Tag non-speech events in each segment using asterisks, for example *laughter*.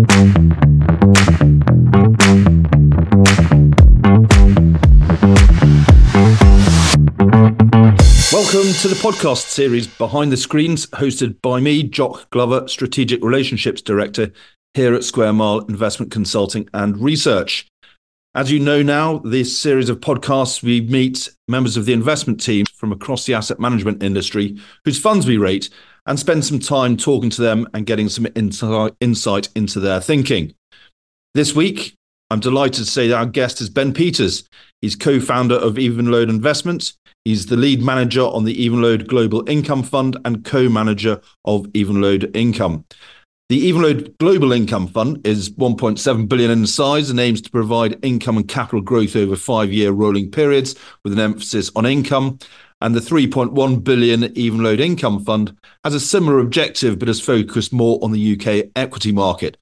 Welcome to the podcast series Behind the Screens, hosted by me, Jock Glover, Strategic Relationships Director here at Square Mile Investment Consulting and Research. As you know now, this series of podcasts, we meet members of the investment team from across the asset management industry whose funds we rate and spend some time talking to them and getting some insight into their thinking. This week, I'm delighted to say that our guest is Ben Peters. He's co founder of Evenlode Investments He's the lead manager on the Evenlode Global Income Fund and co-manager of Evenlode Income. The Evenlode Global Income Fund is 1.7 billion in size and aims to provide income and capital growth over five-year rolling periods with an emphasis on income. And the 3.1 billion Evenlode Income Fund has a similar objective but is focused more on the UK equity market.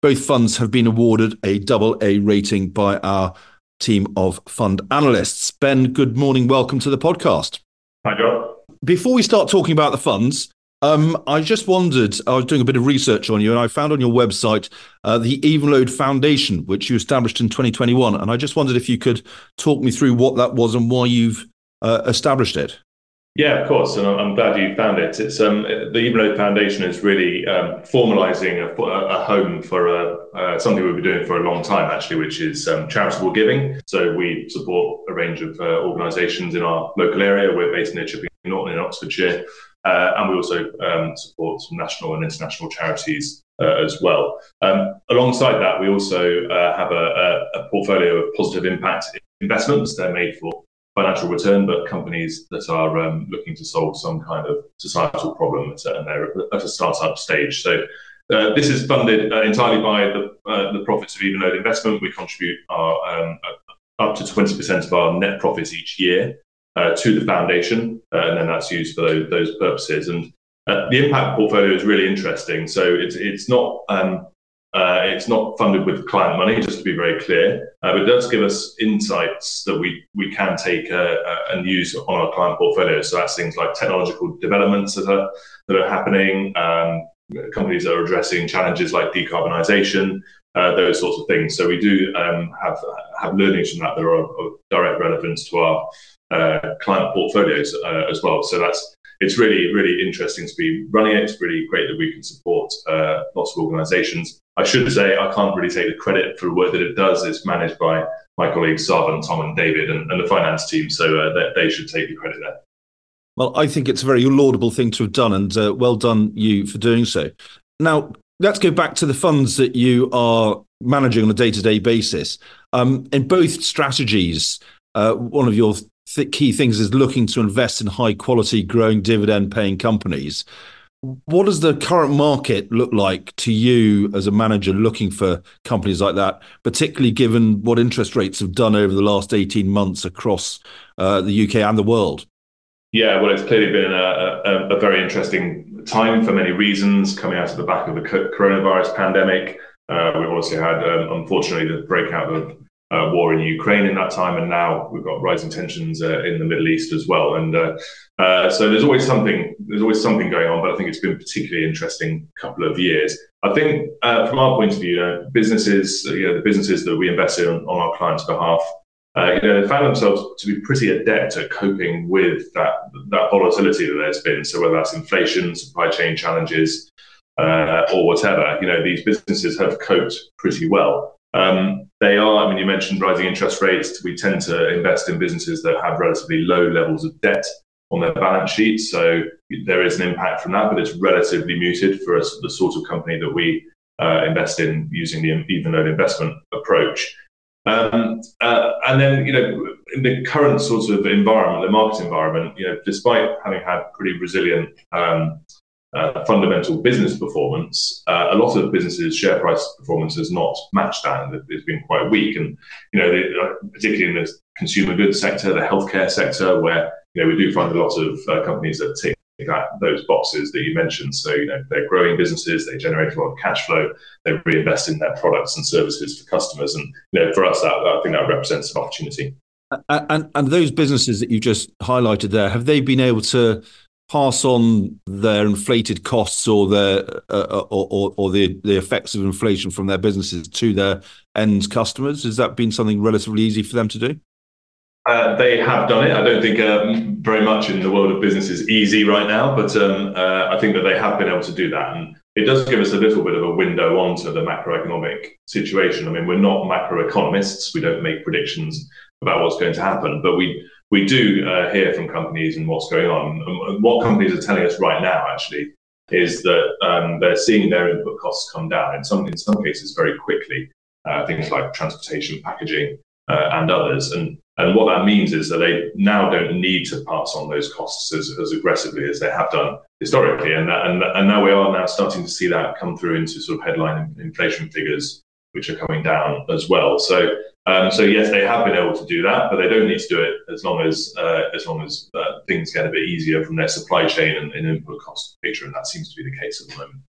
Both funds have been awarded a double A rating by our team of fund analysts. Ben, good morning. Welcome to the podcast. Hi, John. Before we start talking about the funds, um, I just wondered, I was doing a bit of research on you, and I found on your website uh, the Evenlode Foundation, which you established in 2021. And I just wondered if you could talk me through what that was and why you've uh, established it. Yeah, of course, and I'm glad you found it. It's um, the Evenlode Foundation is really um, formalising a, a, home for a, uh, something we've been doing for a long time, actually, which is um, charitable giving. So we support a range of uh, organisations in our local area. We're based near Chipping Norton in Oxfordshire, uh, and we also um, support some national and international charities uh, as well. Um, alongside that, we also uh, have a, a, portfolio of positive impact investments. They're made for financial return, but companies that are um, looking to solve some kind of societal problem at, and they're at a startup stage. So uh, this is funded uh, entirely by the, uh, the profits of Evenlode Investment. We contribute our, um, up to 20% of our net profits each year uh, to the foundation, uh, and then that's used for those, those purposes. And uh, the impact portfolio is really interesting. So it's, it's not um, uh, it's not funded with client money, just to be very clear, uh, but it does give us insights that we, we can take uh, uh and use on our client portfolio. So that's things like technological developments that are, that are happening, um, companies that are addressing challenges like decarbonisation, uh, those sorts of things. So we do um, have, have learnings from that that are of direct relevance to our uh, client portfolios as well. So that's it's really, really interesting to be running it. It's really great that we can support uh, lots of organisations. I should say I can't really take the credit for the work that it does. It's managed by my colleagues Sarvan, Tom, and David, and, and the finance team. So uh, they, they, should take the credit there. Well, I think it's a very laudable thing to have done, and uh, well done you for doing so. Now, let's go back to the funds that you are managing on a day to day basis. Um, in both strategies, uh, one of your th- key things is looking to invest in high quality, growing dividend paying companies. What does the current market look like to you as a manager looking for companies like that, particularly given what interest rates have done over the last 18 months across uh, the UK and the world? Yeah, well, it's clearly been a, a, a, very interesting time for many reasons coming out of the back of the coronavirus pandemic. Uh, we've also had, um, unfortunately, the breakout of uh, war in Ukraine in that time, and now we've got rising tensions uh, in the Middle East as well. And uh, uh, so there's always something there's always something going on, but I think it's been particularly interesting couple of years. I think uh, from our point of view, businesses, you know, the businesses that we invest in on, our clients' behalf. Uh, you know, they found themselves to be pretty adept at coping with that that volatility that there's been. So whether that's inflation, supply chain challenges, or whatever, you know, these businesses have coped pretty well. Um, they are, I mean, you mentioned rising interest rates. We tend to invest in businesses that have relatively low levels of debt on their balance sheet. So there is an impact from that, but it's relatively muted for us, the sort of company that we uh, invest in using the Evenlode investment approach. Um, uh, and then, you know, in the current sort of environment, the market environment, you know, despite having had pretty resilient um, uh, fundamental business performance, uh, a lot of businesses' share price performance has not matched that. It's been quite weak, and you know, uh, particularly in the consumer goods sector, the healthcare sector, where you know we do find a lot of uh, companies that tick that those boxes that you mentioned. So you know, they're growing businesses, they generate a lot of cash flow, they reinvest in their products and services for customers, and you know, for us, that, I think that represents an opportunity. And, and and those businesses that you just highlighted there, have they been able to pass on their inflated costs or their uh, or, or, or the the effects of inflation from their businesses to their end customers? Has that been something relatively easy for them to do? Uh, they have done it. I don't think um, very much in the world of business is easy right now, but um, uh, I think that they have been able to do that. And it does give us a little bit of a window onto the macroeconomic situation. I mean, we're not macroeconomists. We don't make predictions about what's going to happen, but we we do uh, hear from companies and what's going on. And what companies are telling us right now, actually, is that um, they're seeing their input costs come down in some in some cases very quickly. Uh, things like transportation, packaging, uh, and others, and and what that means is that they now don't need to pass on those costs as, as aggressively as they have done historically. And, that, and, and now we are now starting to see that come through into sort of headline inflation figures, which are coming down as well. So, um, so yes, they have been able to do that, but they don't need to do it as long as uh, as long as uh, things get a bit easier from their supply chain and, and input cost picture, and that seems to be the case at the moment.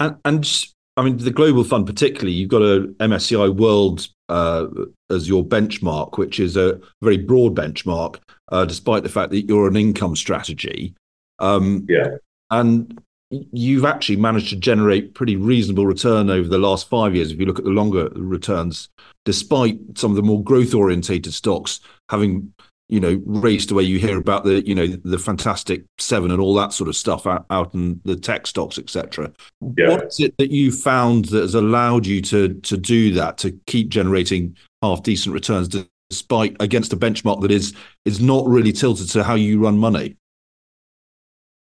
And, and I mean, the global fund particularly, you've got a MSCI World uh, as your benchmark, which is a very broad benchmark, uh, despite the fact that you're an income strategy. Um, yeah. And you've actually managed to generate pretty reasonable return over the last five years. If you look at the longer returns, despite some of the more growth orientated stocks having you know raced away you hear about the you know the fantastic seven and all that sort of stuff out, out in the tech stocks etc yeah. what's it that you found that has allowed you to to do that to keep generating half decent returns despite against a benchmark that is is not really tilted to how you run money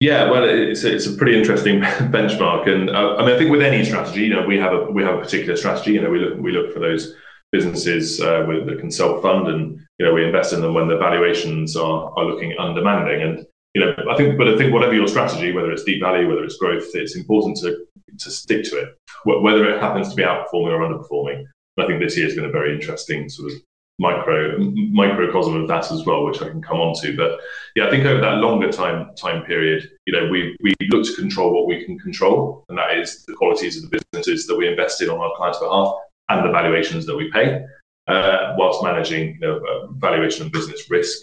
yeah, well, it's it's a pretty interesting *laughs* benchmark, and uh, I mean, I think with any strategy, you know, we have a we have a particular strategy. You know, we look we look for those businesses uh, that can self fund, and you know we invest in them when the valuations are are looking undemanding. And you know I think, but I think whatever your strategy, whether it's deep value, whether it's growth, it's important to to stick to it, whether it happens to be outperforming or underperforming. I think this year has been a very interesting sort of micro microcosm of that as well, which I can come on to. But yeah, I think over that longer time time period, you know, we we look to control what we can control, and that is the qualities of the businesses that we invest in on our clients' behalf and the valuations that we pay, uh, whilst managing you know, uh, valuation and business risk.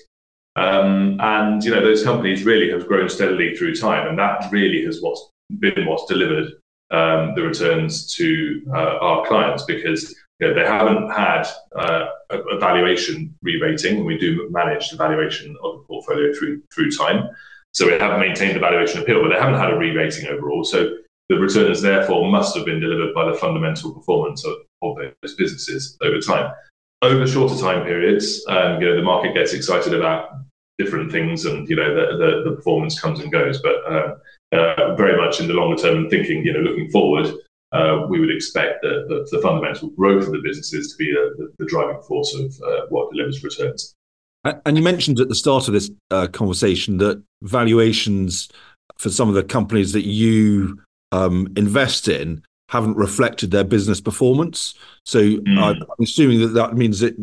Um, and you know those companies really have grown steadily through time, and that really has what's been what's delivered um, the returns to uh, our clients because know, they haven't had uh, a, valuation re-rating. and We do manage the valuation of the portfolio through through time, so we have maintained the valuation appeal, but they haven't had a re-rating overall. So the returns therefore must have been delivered by the fundamental performance of, of those businesses over time. Over shorter time periods, um, you know, the market gets excited about different things, and you know, the, the, the performance comes and goes. But uh, uh, very much in the longer term thinking, you know, looking forward, we would expect the, the, the, fundamental growth of the businesses to be uh, the, the, driving force of uh, what delivers returns. And you mentioned at the start of this uh, conversation that valuations for some of the companies that you um, invest in haven't reflected their business performance. So mm. I'm assuming that that means that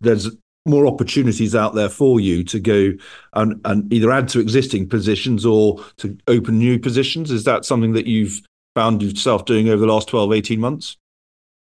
there's more opportunities out there for you to go and, and either add to existing positions or to open new positions. Is that something that you've found yourself doing over the last 12, 18 months?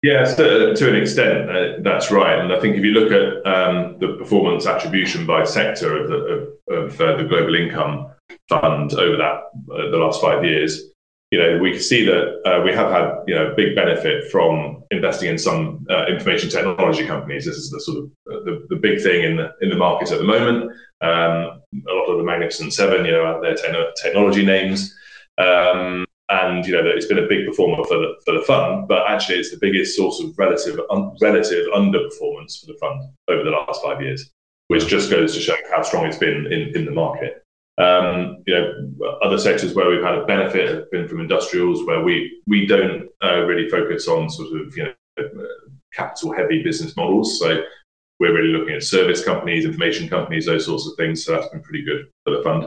Yeah, to an extent, uh, that's right. And I think if you look at um, the performance attribution by sector of the, of, of uh, the global income fund over that uh, the last five years, you know, we can see that uh, we have had, you know, big benefit from investing in some uh, information technology companies. This is the sort of uh, the, the big thing in the in the market at the moment. Um, a lot of the Magnificent Seven, you know, out there te- technology names, um, and you know, it's been a big performer for the for the fund. But actually, it's the biggest source of relative un- relative underperformance for the fund over the last five years, which just goes to show how strong it's been in in the market. Um, you know, other sectors where we've had a benefit have been from industrials, where we we don't uh, really focus on sort of you know capital heavy business models. So we're really looking at service companies, information companies, those sorts of things. So that's been pretty good for the fund.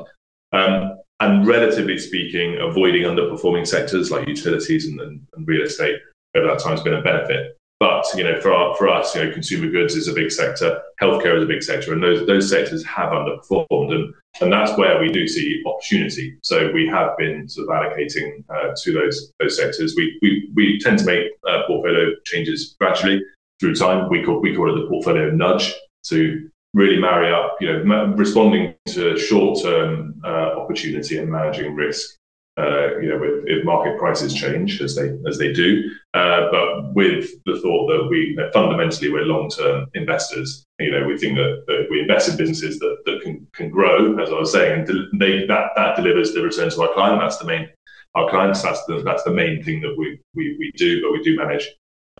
Um, and relatively speaking, avoiding underperforming sectors like utilities and, and, and real estate over that time has been a benefit. But you know, for our, for us, you know, consumer goods is a big sector, healthcare is a big sector, and those those sectors have underperformed, and and that's where we do see opportunity. So we have been sort of allocating uh, to those those sectors. We we, we tend to make uh, portfolio changes gradually through time. We call we call it the portfolio nudge to really marry up, you know, responding to short-term uh, opportunity and managing risk. Uh, you know, if, if, market prices change as they as they do, uh, but with the thought that we fundamentally we're long-term investors. You know, we think that, that we invest in businesses that, that can can grow, as I was saying, and they, that that delivers the return to our client. That's the main our clients. That's the that's the main thing that we we, we do, but we do manage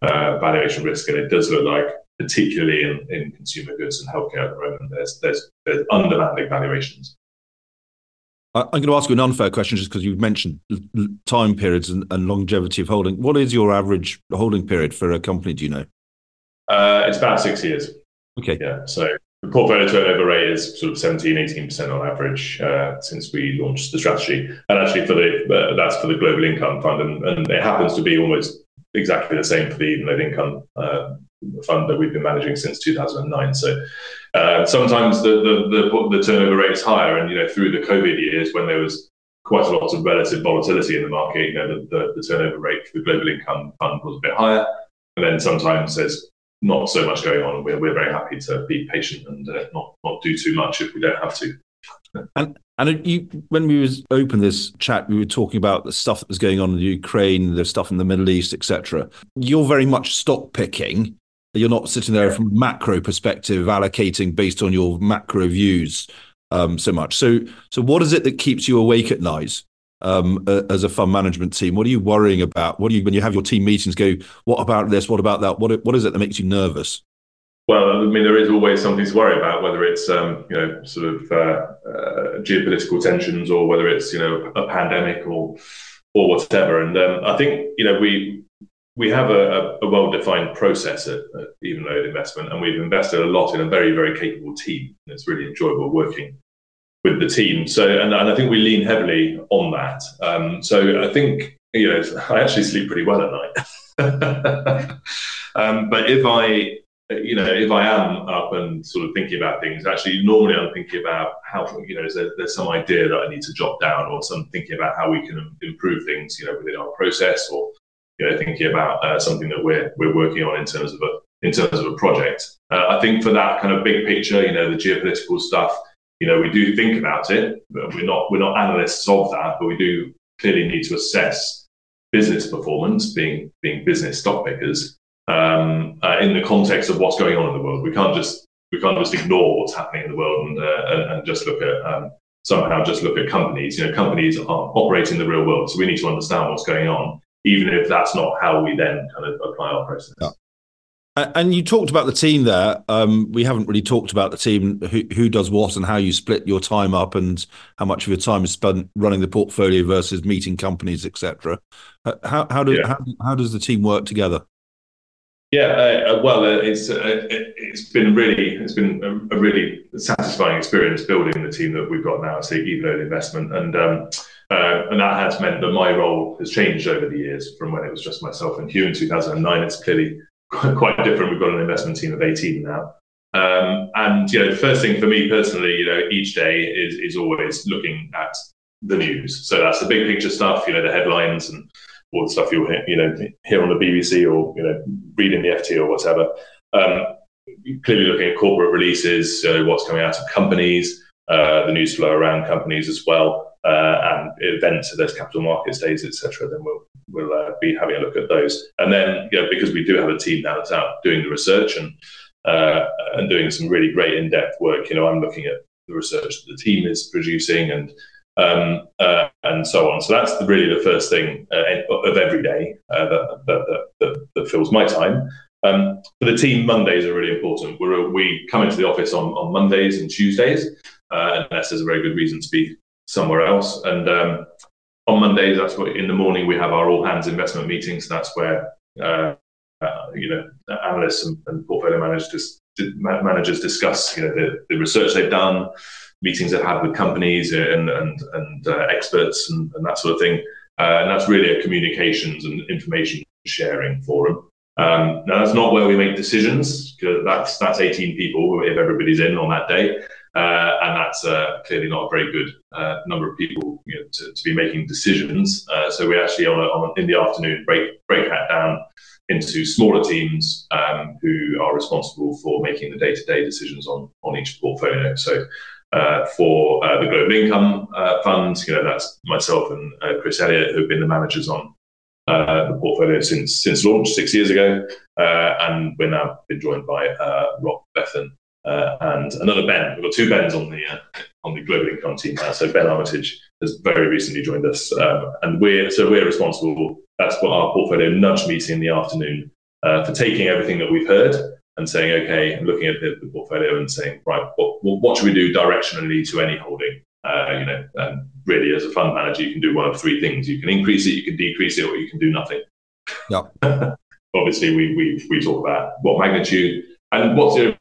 uh, valuation risk, and it does look like particularly in, in consumer goods and healthcare at the moment. There's there's, there's undemanding valuations. I'm going to ask you an unfair question just because you've mentioned time periods and, and, longevity of holding. What is your average holding period for a company? Do you know? Uh, it's about six years. Okay. Yeah. So the portfolio turnover rate is sort of 17, 18% on average uh, since we launched the strategy. And actually, for the uh, that's for the global income fund, and, and, it happens to be almost exactly the same for the even income uh, fund that we've been managing since 2009. So uh, sometimes the, the, the, the, turnover rate is higher. And, you know, through the COVID years when there was quite a lot of relative volatility in the market, you know, the, the, the turnover rate for the global income fund was a bit higher. And then sometimes there's not so much going on. We're, we're very happy to be patient and uh, not, not do too much if we don't have to. And and you, when we was open this chat, we were talking about the stuff that was going on in Ukraine, the stuff in the Middle East, etc. You're very much stock picking. You're not sitting there from a macro perspective, allocating based on your macro views um, so much. So, so what is it that keeps you awake at night um, as a fund management team? What are you worrying about? What do you when you have your team meetings? Go, what about this? What about that? What what is it that makes you nervous? Well, I mean, there is always something to worry about, whether it's um, you know sort of uh, uh, geopolitical tensions or whether it's you know a pandemic or or whatever. And um, I think you know we we have a, a well-defined process at, at Evenlode Investment, and we've invested a lot in a very very capable team. It's really enjoyable working with the team. So, and, and I think we lean heavily on that. Um, so I think you know *laughs* I actually sleep pretty well at night. *laughs* um, but if I you know, if I am up and sort of thinking about things, actually, normally I'm thinking about how, you know, there, there's some idea that I need to jot down or some thinking about how we can improve things, you know, within our process or, you know, thinking about uh, something that we're, we're working on in terms of a, in terms of a project. Uh, I think for that kind of big picture, you know, the geopolitical stuff, you know, we do think about it, but we're not, we're not analysts of that, but we do clearly need to assess business performance being, being business stock pickers um, uh, in the context of what's going on in the world. We can't just we can't just ignore what's happening in the world and uh, and, and, just look at um, somehow just look at companies. You know, companies are operating in the real world, so we need to understand what's going on, even if that's not how we then kind of apply our process. Yeah. And you talked about the team there. Um, we haven't really talked about the team, who, who does what, and how you split your time up, and how much of your time is spent running the portfolio versus meeting companies, etc. Uh, how how, do, yeah. how how does the team work together? Yeah, uh, uh, well, uh, it's uh, it's been really it's been a, a, really satisfying experience building the team that we've got now at Evenlode Investment, and um, uh, and that has meant that my role has changed over the years from when it was just myself and Hugh in 2009. It's clearly *laughs* quite different. We've got an investment team of 18 now. Um, and you know, first thing for me personally, you know, each day is is always looking at the news. So that's the big picture stuff, you know, the headlines and all the stuff you'll hear, you know, hear on the BBC or you know, reading the FT or whatever. Um, clearly, looking at corporate releases, uh, what's coming out of companies, uh, the news flow around companies as well, and events, there's capital markets days, etc. Then we'll we'll uh, be having a look at those. And then, you know, because we do have a team now that's out doing the research and uh, and doing some really great in-depth work. You know, I'm looking at the research that the team is producing and um, uh, and so on. So that's the, really the first thing uh, of every day uh, that, that, that, that, fills my time. Um, for the team, Mondays are really important. We're, we come into the office on, on Mondays and Tuesdays, uh, unless there's a very good reason to be somewhere else. And um, on Mondays, that's what in the morning we have our all hands investment meetings. That's where uh, uh, you know analysts and, and portfolio managers managers discuss you know the, the research they've done meetings they've had with companies and and, and uh, experts and, and, that sort of thing. Uh, and that's really a communications and information sharing forum. Um, now that's not where we make decisions because that's that's 18 people if everybody's in on that day, uh, and that's uh, clearly not a very good uh, number of people you know, to, to, be making decisions. Uh, so we actually on, a, on in the afternoon break break that down into smaller teams um, who are responsible for making the day-to-day decisions on on each portfolio. So. Uh, for uh, the Global Income uh, Fund, you know that's myself and uh, Chris Elliott who've been the managers on uh, the portfolio since since launch six years ago, uh, and we're now been joined by Rob Bethan and another Ben. We've got two Bens on the on the Global Income team now. So Ben Armitage has very recently joined us, um, and we're so we're responsible. That's what our portfolio nudge meeting in the afternoon uh, for taking everything that we've heard and saying, okay, looking at the, the portfolio and saying, right, what, what should we do directionally to any holding? Uh, you know, and really, as a fund manager, you can do one of three things: you can increase it, you can decrease it, or you can do nothing. Yeah. *laughs* Obviously, we, we we talk about what magnitude and what's the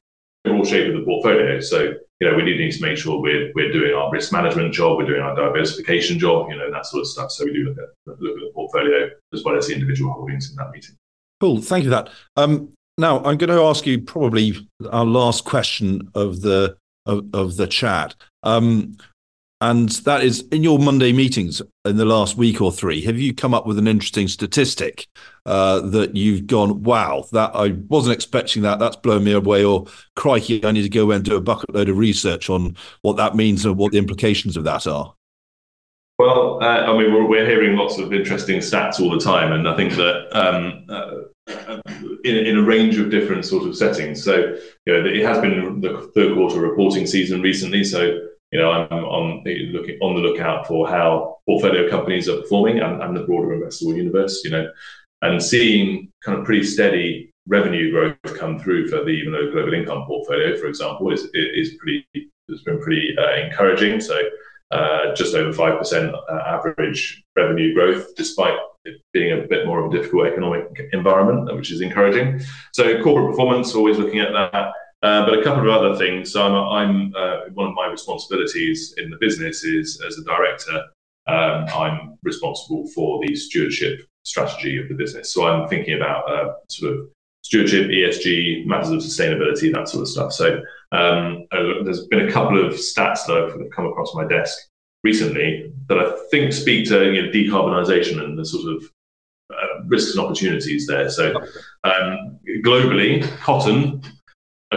overall shape of the portfolio. So you know, we do need to make sure we're we're doing our risk management job, we're doing our diversification job, you know, that sort of stuff. So we do look at look at the portfolio as well as the individual holdings in that meeting. Cool, thank you for that. Um, now I'm going to ask you probably our last question of the of, of the chat. Um, and that is in your Monday meetings in the last week or three, have you come up with an interesting statistic uh, that you've gone, wow, that I wasn't expecting that, that's blown me away, or crikey, I need to go and do a bucket load of research on what that means and what the implications of that are? Well, uh, I mean, we're, we're, hearing lots of interesting stats all the time, and I think that um, uh, in, in, a range of different sort of settings. So, you know, it has been the third quarter reporting season recently. So, you know, I'm on looking on the lookout for how portfolio companies are performing and, and the broader investable universe. You know, and seeing kind of pretty steady revenue growth come through for the Evenlode global income portfolio, for example, is is pretty has been pretty uh, encouraging. So. Uh, just over 5% uh, average revenue growth, despite it being a bit more of a difficult economic environment, which is encouraging. So, corporate performance, always looking at that. Uh, but a couple of other things. So I'm, I'm uh, one of my responsibilities in the business is as a director, um, I'm responsible for the stewardship strategy of the business. So I'm thinking about uh, sort of stewardship, ESG, matters of sustainability, that sort of stuff. So um, uh, there's been a couple of stats that have come across my desk recently that I think speak to you know, decarbonisation and the sort of uh, risks and opportunities there. So um, globally, cotton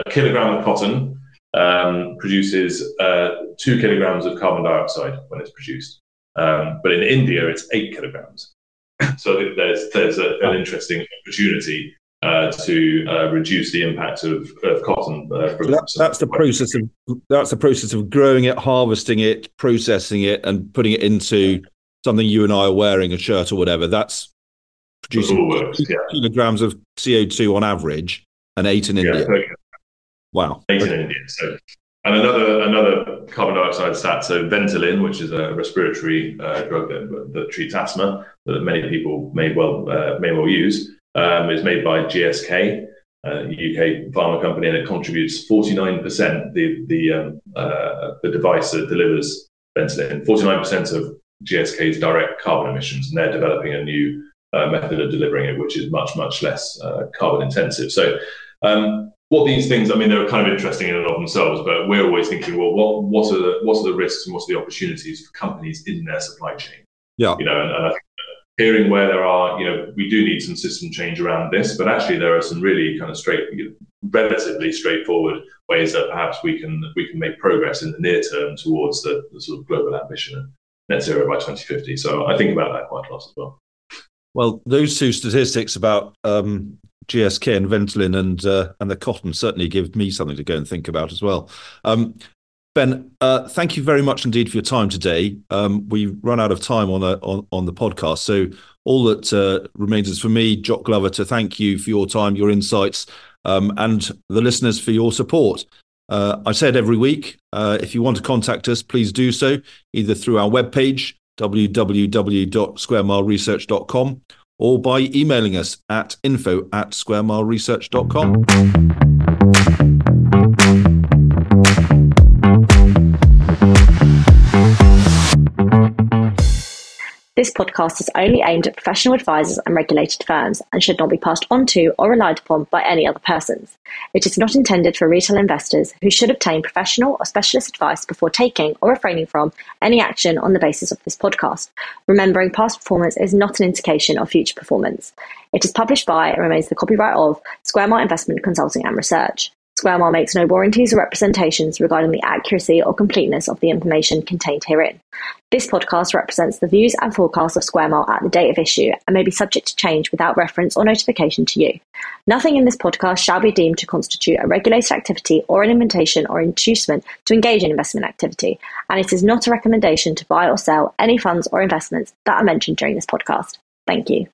a kilogram of cotton um, produces uh, two kilograms of carbon dioxide when it's produced. Um, but in India, it's eight kilograms. *coughs* so there's there's a, an interesting opportunity uh, to uh, reduce the impact of, of cotton. Uh, that, that's the process of that's the process of growing it, harvesting it, processing it, and putting it into something you and I are wearing, a shirt or whatever. That's producing works, yeah. kilograms of CO two on average, and eight in India. Wow. Eight in India. So, and another another carbon dioxide stat. So Ventolin, which is a respiratory uh, drug that, that, treats asthma, that many people may well uh, may well use, um, is made by GSK, uh, UK pharma company, and it contributes 49%. The the um, uh, the device that delivers Ventolin, 49% of GSK's direct carbon emissions, and they're developing a new uh, method of delivering it, which is much much less uh, carbon intensive. So. Um, what these things, I mean, they're kind of interesting in and of themselves, but we're always thinking, well, what, what are the what are the risks and what are the opportunities for companies in their supply chain? Yeah, you know, and, and I think hearing where there are, you know, we do need some system change around this, but actually there are some really kind of straight, you know, relatively straightforward ways that perhaps we can we can make progress in the near term towards the, the sort of global ambition of net zero by 2050. So I think about that quite a lot as well. Well, those two statistics about um, GSK and Ventolin and uh, and the cotton certainly give me something to go and think about as well. Um, ben, uh, thank you very much indeed for your time today. Um, we've run out of time on, the on, on the podcast, so all that uh, remains is for me, Jock Glover, to thank you for your time, your insights, um, and the listeners for your support. Uh, I said every week, uh, if you want to contact us, please do so either through our webpage, www.squaremileresearch.com, or by emailing us at info at squaremileresearch.com. This podcast is only aimed at professional advisors and regulated firms and should not be passed on to or relied upon by any other persons. It is not intended for retail investors who should obtain professional or specialist advice before taking or refraining from any action on the basis of this podcast. Remembering past performance is not an indication of future performance. It is published by and remains the copyright of Square Mile Investment Consulting and Research. Square Mile makes no warranties or representations regarding the accuracy or completeness of the information contained herein. This podcast represents the views and forecasts of Square Mile at the date of issue and may be subject to change without reference or notification to you. Nothing in this podcast shall be deemed to constitute a regulated activity or an invitation or inducement to engage in investment activity, and it is not a recommendation to buy or sell any funds or investments that are mentioned during this podcast. Thank you.